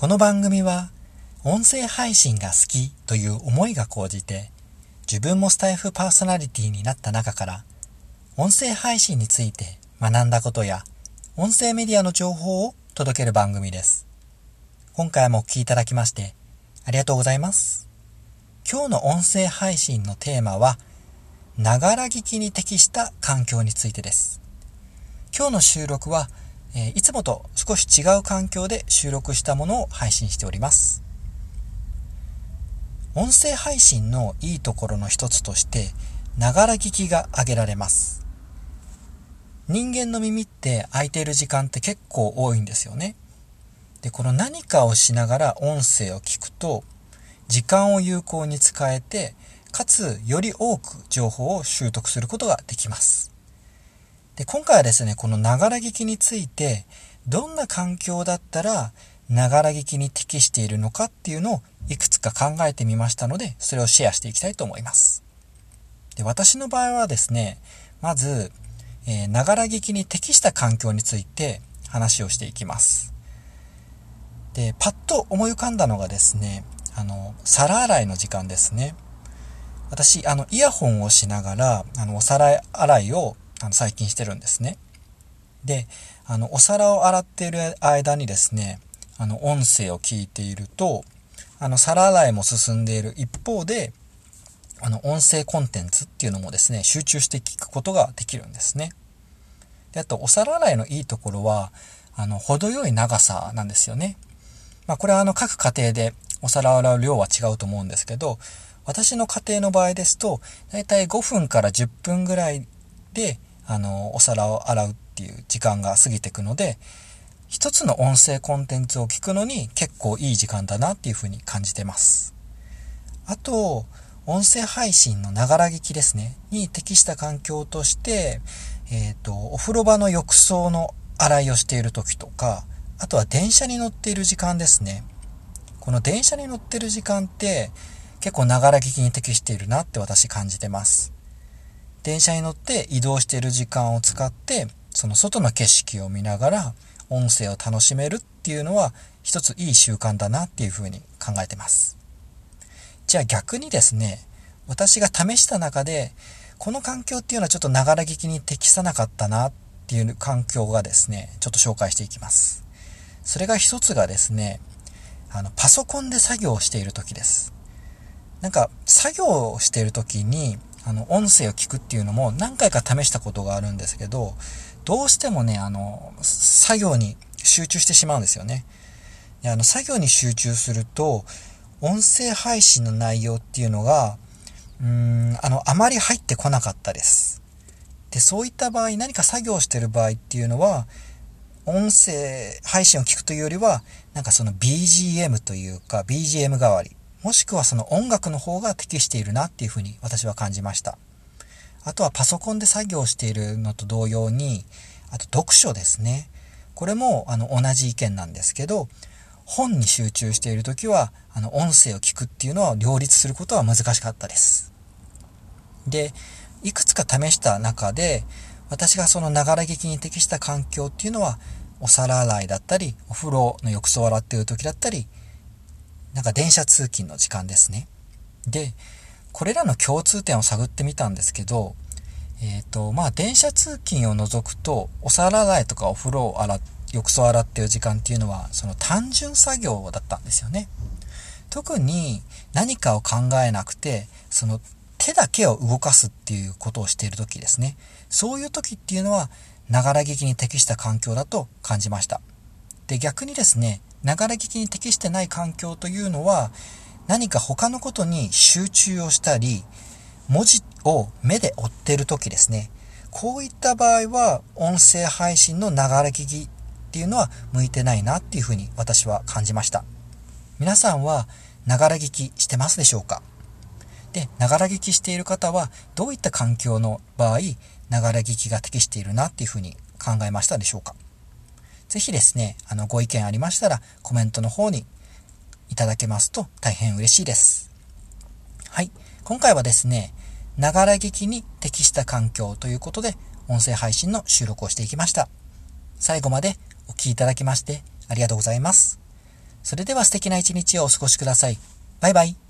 この番組は音声配信が好きという思いが高じて自分もスタイフパーソナリティになった中から音声配信について学んだことや音声メディアの情報を届ける番組です。今回もお聴きいただきましてありがとうございます。今日の音声配信のテーマはながら聞きに適した環境についてです。今日の収録はえいつもと少し違う環境で収録したものを配信しております。音声配信のいいところの一つとして、ながら聞きが挙げられます。人間の耳って空いている時間って結構多いんですよね。で、この何かをしながら音声を聞くと、時間を有効に使えて、かつより多く情報を習得することができます。で、今回はですね、このながら聞きについて、どんな環境だったら、ながら聞きに適しているのかっていうのをいくつか考えてみましたので、それをシェアしていきたいと思います。で私の場合はですね、まず、ながら聞きに適した環境について話をしていきます。で、パッと思い浮かんだのがですね、あの、皿洗いの時間ですね。私、あの、イヤホンをしながら、あの、お皿洗いをあの最近してるんですね。で、あの、お皿を洗っている間にですね、あの、音声を聞いていると、あの、皿洗いも進んでいる一方で、あの、音声コンテンツっていうのもですね、集中して聞くことができるんですね。で、あと、お皿洗いのいいところは、あの、程よい長さなんですよね。まあ、これはあの、各家庭でお皿を洗う量は違うと思うんですけど、私の家庭の場合ですと、だいたい5分から10分ぐらいで、あの、お皿を洗うっていう時間が過ぎていくので、一つの音声コンテンツを聞くのに結構いい時間だなっていうふうに感じてます。あと、音声配信のながら聞きですね、に適した環境として、えっ、ー、と、お風呂場の浴槽の洗いをしている時とか、あとは電車に乗っている時間ですね。この電車に乗ってる時間って結構ながら聞きに適しているなって私感じてます。電車に乗って移動している時間を使って、その外の景色を見ながら音声を楽しめるっていうのは一ついい習慣だなっていうふうに考えてます。じゃあ逆にですね、私が試した中で、この環境っていうのはちょっとながら聞きに適さなかったなっていう環境がですね、ちょっと紹介していきます。それが一つがですね、あの、パソコンで作業をしている時です。なんか、作業をしている時に、あの、音声を聞くっていうのも何回か試したことがあるんですけど、どうしてもね、あの、作業に集中してしまうんですよね。で、あの、作業に集中すると、音声配信の内容っていうのが、うーん、あの、あまり入ってこなかったです。で、そういった場合、何か作業してる場合っていうのは、音声配信を聞くというよりは、なんかその BGM というか、BGM 代わり。もしくはその音楽の方が適しているなっていうふうに私は感じました。あとはパソコンで作業しているのと同様に、あと読書ですね。これもあの同じ意見なんですけど、本に集中している時は、あの音声を聞くっていうのは両立することは難しかったです。で、いくつか試した中で、私がそのながら劇に適した環境っていうのは、お皿洗いだったり、お風呂の浴槽を洗っている時だったり、なんか電車通勤の時間ですね。で、これらの共通点を探ってみたんですけど、えっ、ー、と、まあ、電車通勤を除くと、お皿洗いとかお風呂を洗浴槽を洗っている時間っていうのは、その単純作業だったんですよね。特に何かを考えなくて、その手だけを動かすっていうことをしている時ですね。そういう時っていうのは、ながら劇に適した環境だと感じました。で、逆にですね、ながら聞きに適してない環境というのは、何か他のことに集中をしたり、文字を目で追ってる時ですね。こういった場合は、音声配信のながら聞きっていうのは向いてないなっていうふうに私は感じました。皆さんは、ながら聞きしてますでしょうか？で、ながら聞きしている方は、どういった環境の場合、ながら聞きが適しているなっていうふうに考えましたでしょうか？ぜひですね、あの、ご意見ありましたら、コメントの方にいただけますと大変嬉しいです。はい。今回はですね、ながら聞きに適した環境ということで、音声配信の収録をしていきました。最後までお聴きいただきましてありがとうございます。それでは素敵な一日をお過ごしください。バイバイ。